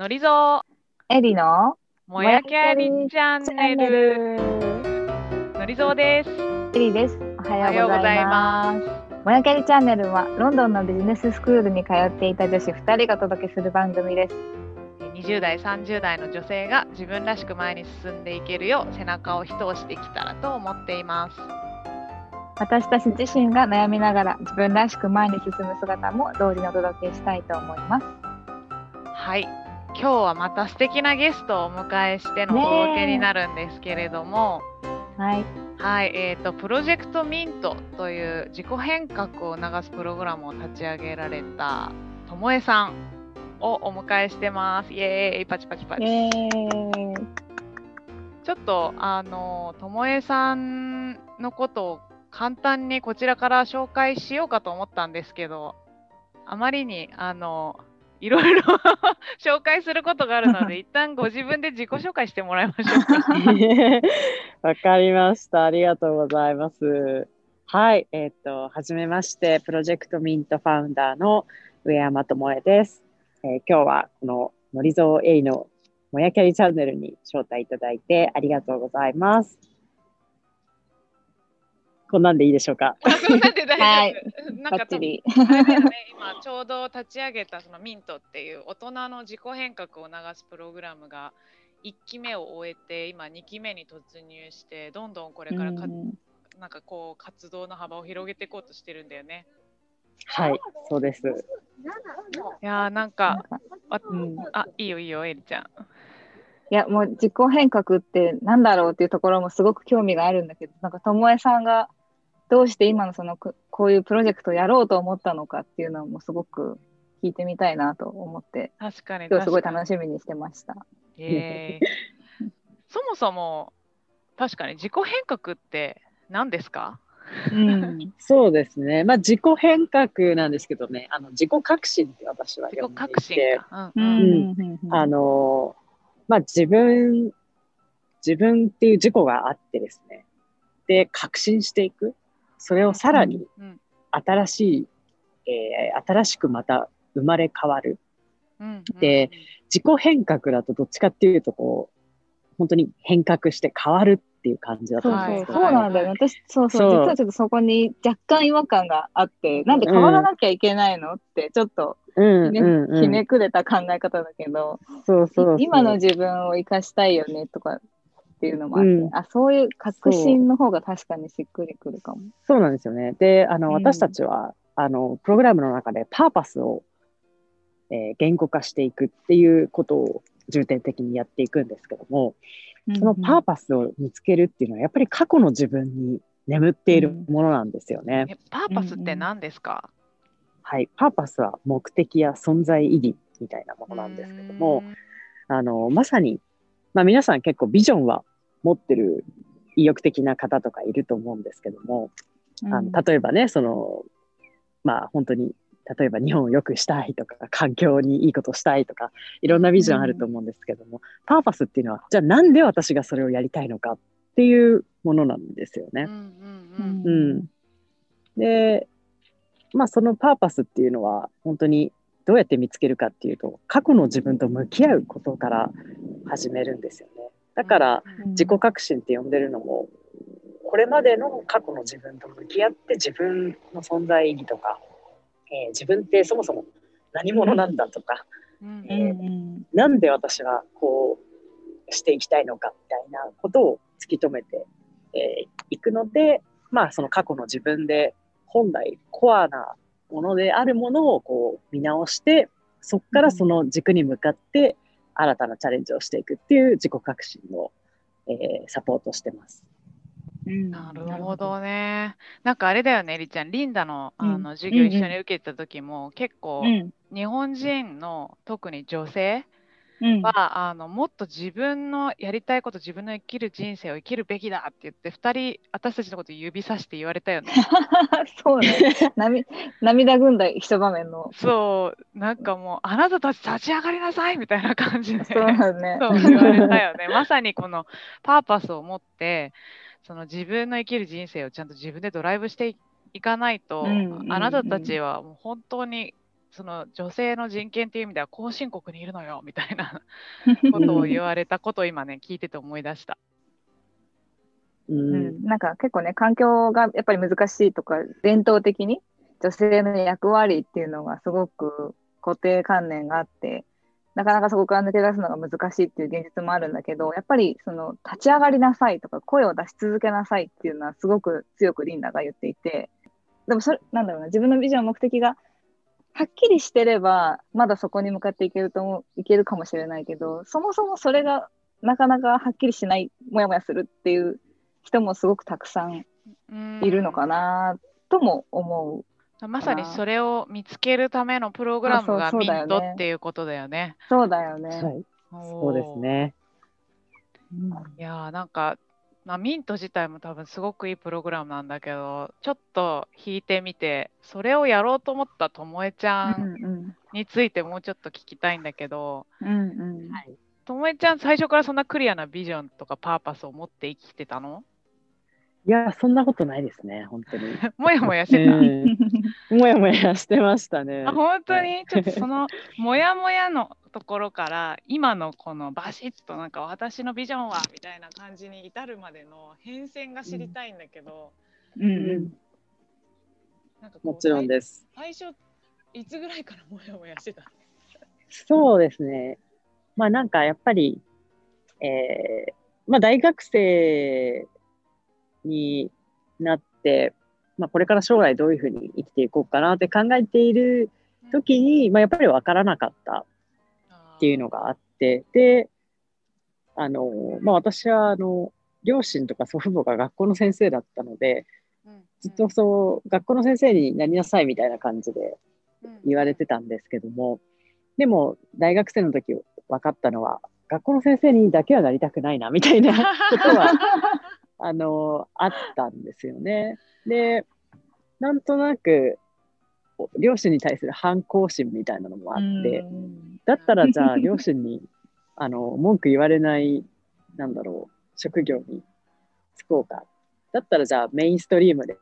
のりぞエリのもやきゃりチャンネルのりぞですエリです。おおはようございます。すもやきゃりチャンネルはロンドンのビジネススクールに通っていた女子2人がお届けする番組です。20代30代の女性が自分らしく前に進んでいけるよう背中を一押してきたらと思っています私たち自身が悩みながら自分らしく前に進む姿も同時にお届けしたいと思います。はい今日はまた素敵なゲストをお迎えしてのお届けになるんですけれども、はい。はい、えーと、プロジェクトミントという自己変革を促すプログラムを立ち上げられたともえさんをお迎えしてます。イエーイ、パチパチパチ。ちょっと、あの、ともえさんのことを簡単にこちらから紹介しようかと思ったんですけど、あまりに、あの、いろいろ 紹介することがあるので、一旦ご自分で自己紹介してもらいましょうか。わかりました。ありがとうございます。はい、えっ、と、はじめまして、プロジェクトミントファウンダーの上山智恵です。えー今日はこののりぞうエイのもやキャリチャンネルに招待いただいてありがとうございます。こんなんでいいでしょうか？あそんなんで大丈夫。はいなんかね、今ちょうど立ち上げたそのミントっていう大人の自己変革を促すプログラムが1期目を終えて今2期目に突入してどんどんこれからか、うんなんかこう活動の幅を広げていこうとしてるんだよね。はい、そうです。いやーなんかあ,、うんあいいよいいよエリちゃん。いやもう自己変革ってなんだろうっていうところもすごく興味があるんだけどなんかともえさんがどうして今のそのここういうプロジェクトをやろうと思ったのかっていうのもすごく聞いてみたいなと思って。確かに今日すごい楽しみにしてました。に。えー。そもそも確かに自己変革って何ですか？うん、そうですね。まあ自己変革なんですけどね、あの自己革新って私は自呼んでい己革新て、自分、自分っていう自己があってですね。で、革新していく。それをさらにうん新しい、えー新しくまた生まれ変わる。うんで自己変革だとどっちかっていうとこう、本当に変革して変わるっていう感じだと思うんですけど、そうなんだよね。私、そうそう、そう。実はちょっとそこに若干違和感があって、なんで変わらなきゃいけないのって、ちょっとうんひね,、うんうん。ひねくれた考え方だけど、そうそうそう。今の自分を生かしたいよねとかっていうのもあって、うんあ、そういう革新の方が確かにしっくりくるかも。そうなんですよね。で、あの、うん私たちは、あの、プログラムの中でパーパスを、えー言語化していくっていうことを重点的にやっていくんですけども、そのパーパスを見つけるっていうのは、やっぱり過去の自分に眠っているものなんですよね。えパーパスって何ですか、はい。パーパスは目的や存在意義みたいなものなんですけども、あの、まさに、まあ皆さん結構ビジョンは持ってる意欲的な方とかいると思うんですけども、うんあの例えばね、その、まあ本当に、例えば日本を良くしたいとか、環境にいいことしたいとか、いろんなビジョンあると思うんですけども、パーパスっていうのは、じゃあなんで私がそれをやりたいのかっていうものなんですよね。うんうんうんうん。で、まあそのパーパスっていうのは、本当にどうやって見つけるかっていうと、過去の自分と向き合うことから始めるんですよね。だから、うん。自己革新って呼んでるのもこれまでの過去の自分と向き合って自分の存在意義とか、えー自分ってそもそも何者なんだとか、うん。うんうんなんで私はこうしていきたいのかみたいなことを突き止めてい、えーくのでまあその過去の自分で本来コアなものであるものをこう見直してそこからその軸に向かって新たなチャレンジをしていくっていう自己革新の、えーサポートしてます。うん。なるほどね。なんかあれだよね、エリちゃん、リンダのあうん。の授業一緒に受けた時も、結構うん。日本人の特に女性うんはあのもっと自分のやりたいこと、自分の生きる人生を生きるべきだって言って、2人、私たちのこと指さして言われたよね。そうね。涙涙ぐんだ一場面の。そう、なんかもう、あなたたち立ち上がりなさいみたいな感じで。そうだね。そう言われたよね。まさにこのパーパスを持って、その自分の生きる人生をちゃんと自分でドライブしていいかないと、うんうんあなたたちはもう本当にその女性の人権っていう意味では後進国にいるのよみたいな ことを言われたことを今ね聞いてて思い出した。ううんん、なんか結構ね、環境がやっぱり難しいとか、伝統的に女性の役割っていうのがすごく固定観念があって、なかなかそこから抜け出すのが難しいっていう現実もあるんだけど、やっぱりその立ち上がりなさいとか、声を出し続けなさいっていうのはすごく強くリンダが言っていて、でもそれ、なんだろうな、自分のビジョン、目的がはっきりしてれば、まだそこに向かっていけると思う、いけるかもしれないけど、そもそもそれがなかなかはっきりしない、もやもやするっていう人もすごくたくさんうんいるのかなとも思う。まさにそれを見つけるためのプログラムがあそうミンそうだよねトっていうことだよね。そうだよね。はい、そうですね。うんいやーなんか、まあ、ミント自体も多分すごくいいプログラムなんだけどちょっと弾いてみてそれをやろうと思ったともえちゃうんん。についてもうちょっと聞きたいんだけどともえちゃん最初からそんなクリアなビジョンとかパーパスを持って生きてたの？いや、そんなことないですね、本当に。もやもやしてた、うんもやもやしてましたね。あ本当に？ちょっとそのもやもやのところから今のこのバシッとなんか私のビジョンはみたいな感じに至るまでの変遷が知りたいんだけど、うんうんなんかもちろんです。最初いつぐらいからもやもやしてた？そうですね。まあなんかやっぱり、えーまあ大学生になって、まあこれから将来どういうふうに生きていこうかなって考えている時に、まあやっぱり分からなかったっていうのがあって、で、あの、まあ私はあの、両親とか祖父母が学校の先生だったので、ずっとそう、学校の先生になりなさいみたいな感じで言われてたんですけども、でも大学生の時分かったのは、学校の先生にだけはなりたくないなみたいなことは、あの、あったんですよね。で、なんとなく、両親に対する反抗心みたいなのもあって、だったらじゃあ 両親にあの文句言われない、なんだろう、職業に就こうか。だったらじゃあメインストリームで、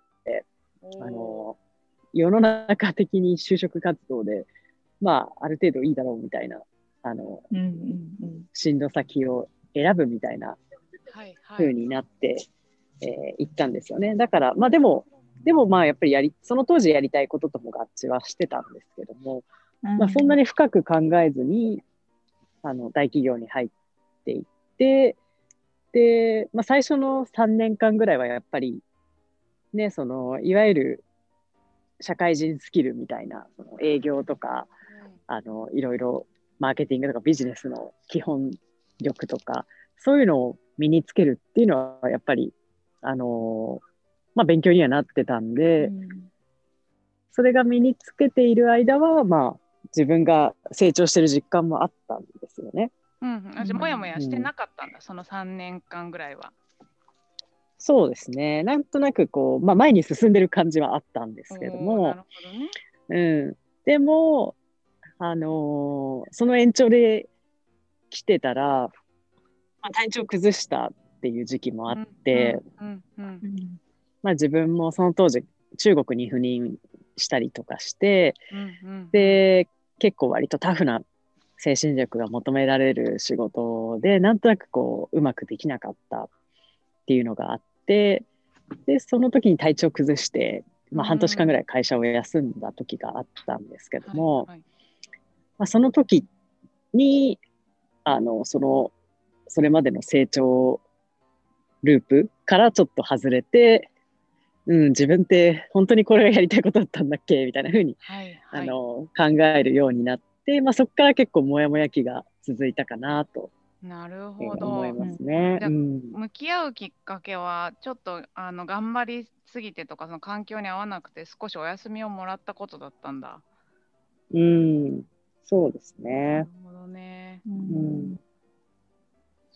あの、世の中的に就職活動で、まあ、ある程度いいだろうみたいな、あの、うんうん進路先を選ぶみたいなはいはい。風になって、えー行ったんですよね。だから、まあでも、でもまあやっぱりやり、その当時やりたいこととも合致はしてたんですけども、うん。まあそんなに深く考えずに、あの、大企業に入っていって、で、まあ最初の3年間ぐらいはやっぱり、ね、その、いわゆる社会人スキルみたいな、その営業とか、あの、いろいろマーケティングとかビジネスの基本力とか、そういうのを身につけるっていうのは、やっぱり、あのまあ、勉強にはなってたんで、それが身につけている間は、まあ、自分が成長してる実感もあったんですよね。うんうん、あじゃあもやもやしてなかったんだ、その3年間ぐらいは。そうですね。なんとなくこう、まあ、前に進んでる感じはあったんですけどもる、ほどね。うん。でも、あのーその延長で来てたら、まあ、体調崩したっていう時期もあって、まあ、自分もその当時中国に赴任したりとかしてうんうん、で結構割とタフな精神力が求められる仕事でなんとなくこううまくできなかったっていうのがあってでその時に体調崩して、まあ、半年間ぐらい会社を休んだ時があったんですけども、まあ、その時にあのそのそれまでの成長ループからちょっと外れて、うん、自分って本当にこれがやりたいことだったんだっけみたいな風に、はいはいあの考えるようになって、まあ、そこから結構モヤモヤ期が続いたかなとなるえーほど。思いますね。うん向き合うきっかけは、ちょっとあの頑張りすぎてとか、その環境に合わなくて、少しお休みをもらったことだったんだ。うん、そうですなねる。ほどね。うん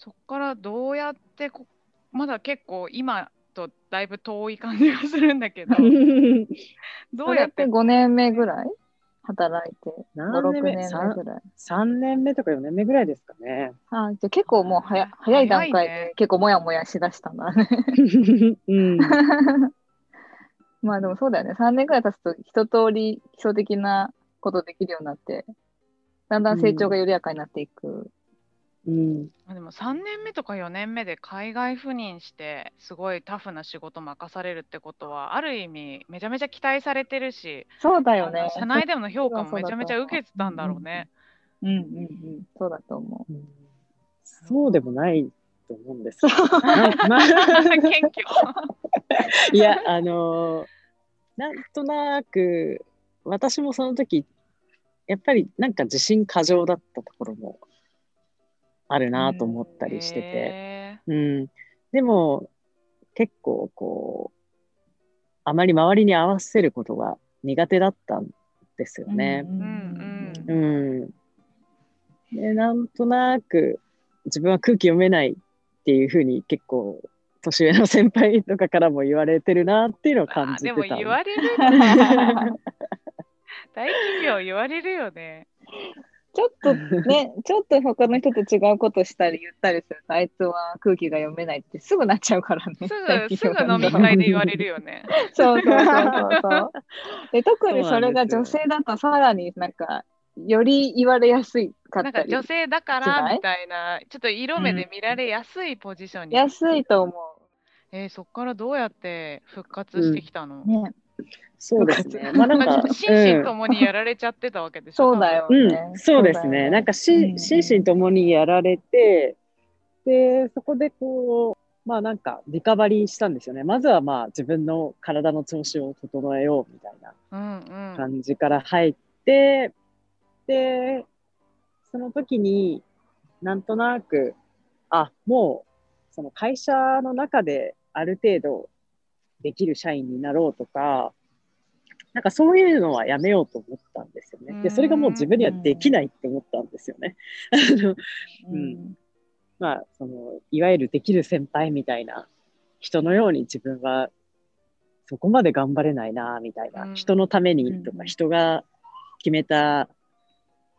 そっからどうやってこ、まだ結構今とだいぶ遠い感じがするんだけど、どそうやってて5年目ぐらい働いて、5、6何年目ぐらい。3年目とか4年目ぐらいですかね。あじゃあ結構もう早早い段階で結構もやもやしだしたんだね。うん、まあでもそうだよね。3年ぐらい経つと一通り基礎的なことできるようになって、だんだん成長が緩やかになっていく。うん。あでも3年目とか4年目で海外赴任してすごいタフな仕事任されるってことはある意味めちゃめちゃ期待されてるし、そうだよね。社内での評価もめちゃめちゃ受けてたんだろうね。うんうんうん。そうだと思うんそうでもないと思うんです 謙虚。いや、あのーなんとなく、私もその時、やっぱりなんか自信過剰だったところもあるなと思ったりしてて。へうん。でも、結構こう、あまり周りに合わせることが苦手だったんですよう。ね。うんうんうん。で、なんとなく、自分は空気読めないっていうふうに結構、年上の先輩とかからも言われてるなっていうのをあ感じてた。でも言われる 大企業言われるよね。ちょっとね、ちょっと他の人と違うことしたり言ったりすると、あいつは空気が読めないってすぐなっちゃうからね。すぐ すぐ飲み会で言われるよね。そうそうそうそう。で特にそれが女性だとさらになんか、より言われやすいかったり。なんか女性だからみたいな、ちょっと色目で見られやすいポジションに。安いと思えーそこからどうやって復活してきたの、う。ね。そうですね。まあなんか、心身ともにやられちゃってたわけでしょ。そうだようん、ねうん、そうですねね。なんかうんしうん心身ともにやられて、で、そこでこう、まあなんかリカバリーしたんですよね。まずはまあ自分の体の調子を整えようみたいな。感じから入って、で、その時になんとなく、あ、もうその会社の中である程度できる社員になろうとか、なんかそういうのはやめようと思ったんですよね。で、それがもう自分にはできないって思ったんですよね。あのうん。まあ、その、いわゆるできる先輩みたいな人のように自分はそこまで頑張れないな、みたいな。うん。人のためにとか、うん。人が決めた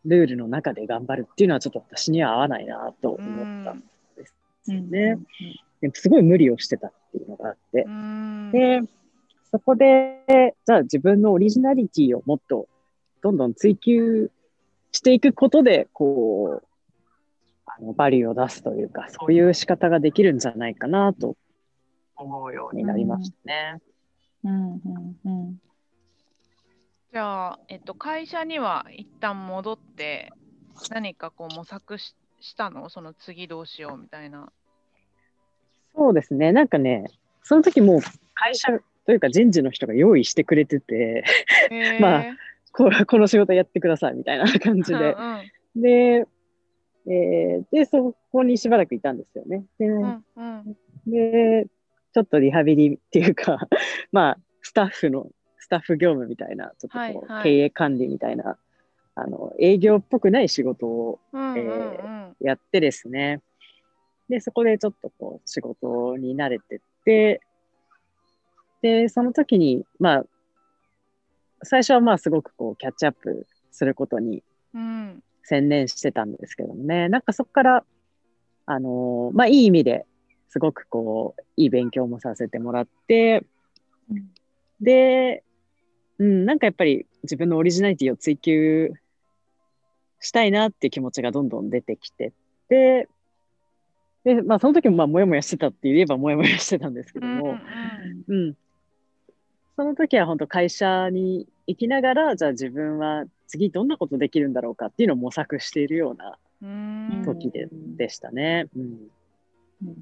ルールの中で頑張るっていうのはちょっと私には合わないな、と思ったんですうん。よね。でもすごい無理をしてたがあってう。ん。で、そこで、じゃあ自分のオリジナリティをもっとどんどん追求していくことで、こう、あのバリューを出すというか、そういう仕方ができるんじゃないかなと思うようになりましたね。うんうんうんじゃあ、えっと、会社には一旦戻って、何かこう模索ししたの？その次どうしようみたいな。そうですね。なんかね、その時もう会社。というか人事の人が用意してくれてて、まあこうこの仕事やってくださいみたいな感じで。うんで、えーで、そこにしばらくいたんですよね。で、うんうん。で、ちょっとリハビリっていうか、まあ、スタッフの、スタッフ業務みたいな、ちょっとこう、はいはい。経営管理みたいな、あの、営業っぽくない仕事をうんうんえうん。やってですね、で、そこでちょっとこう、仕事に慣れてって、で、その時に、まあ、最初はまあ、すごくこう、キャッチアップすることにうん。専念してたんですけどもね、なんかそこから、あのーまあ、いい意味ですごくこう、いい勉強もさせてもらって、うん。で、うん、なんかやっぱり自分のオリジナリティを追求したいなっていう気持ちがどんどん出てきてって、で、まあその時もまあ、もやもやしてたって言えばもやもやしてたんですけども、うん。その時は本当会社に行きながら、じゃあ自分は次どんなことできるんだろうかっていうのを模索しているようなうんうん時で,、うんでしたね。うん。うん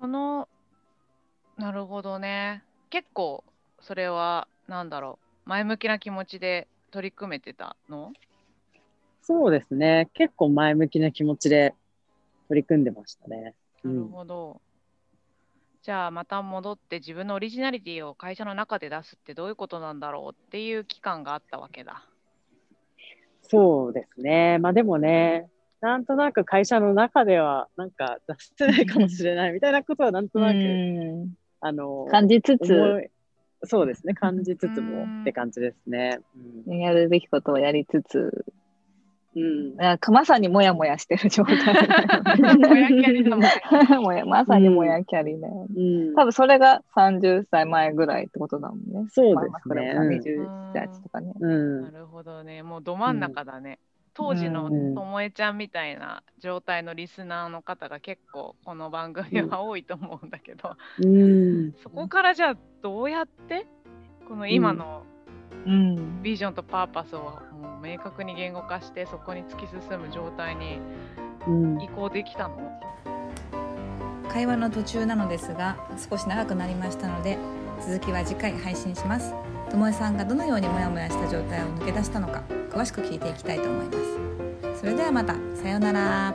そのなるほどね結構それはなんだろう前向きな気持ちで取り組めてたの？そうですね。結構前向きな気持ちで取り組んでましたね。うなるん、ほど、じゃあまた戻って自分のオリジナリティを会社の中で出すってどういうことなんだろうっていう期間があったわけだそうですね。まあでもね、なんとなく会社の中ではなんか出せないかもしれない みたいなことはなんとなく、うんあの、感じつつ、そうですね。感じつつうんもって感じですね。うんやるべきことをやりつつ、うん。なんかまさにもやもやしてる状態だもやキャリだもん まさにもやキャリだよね。うん。多分それが30歳前ぐらいってことだもんね。そうまあですね。まあうん27、8とかね。うんなるほどね。もうど真ん中だね。当時のうんともえちゃんみたいな状態のリスナーの方が結構この番組は多いと思うんだけど、うん。そこからじゃあどうやってこの今のうん。ビジョンとパーパスをもう明確に言語化してそこに突き進む状態にうん。移行できたの？会話の途中なのですが少し長くなりましたので続きは次回配信します。ともえさんがどのようにモヤモヤした状態を抜け出したのか詳しく聞いていきたいと思います。それではまた。さようなら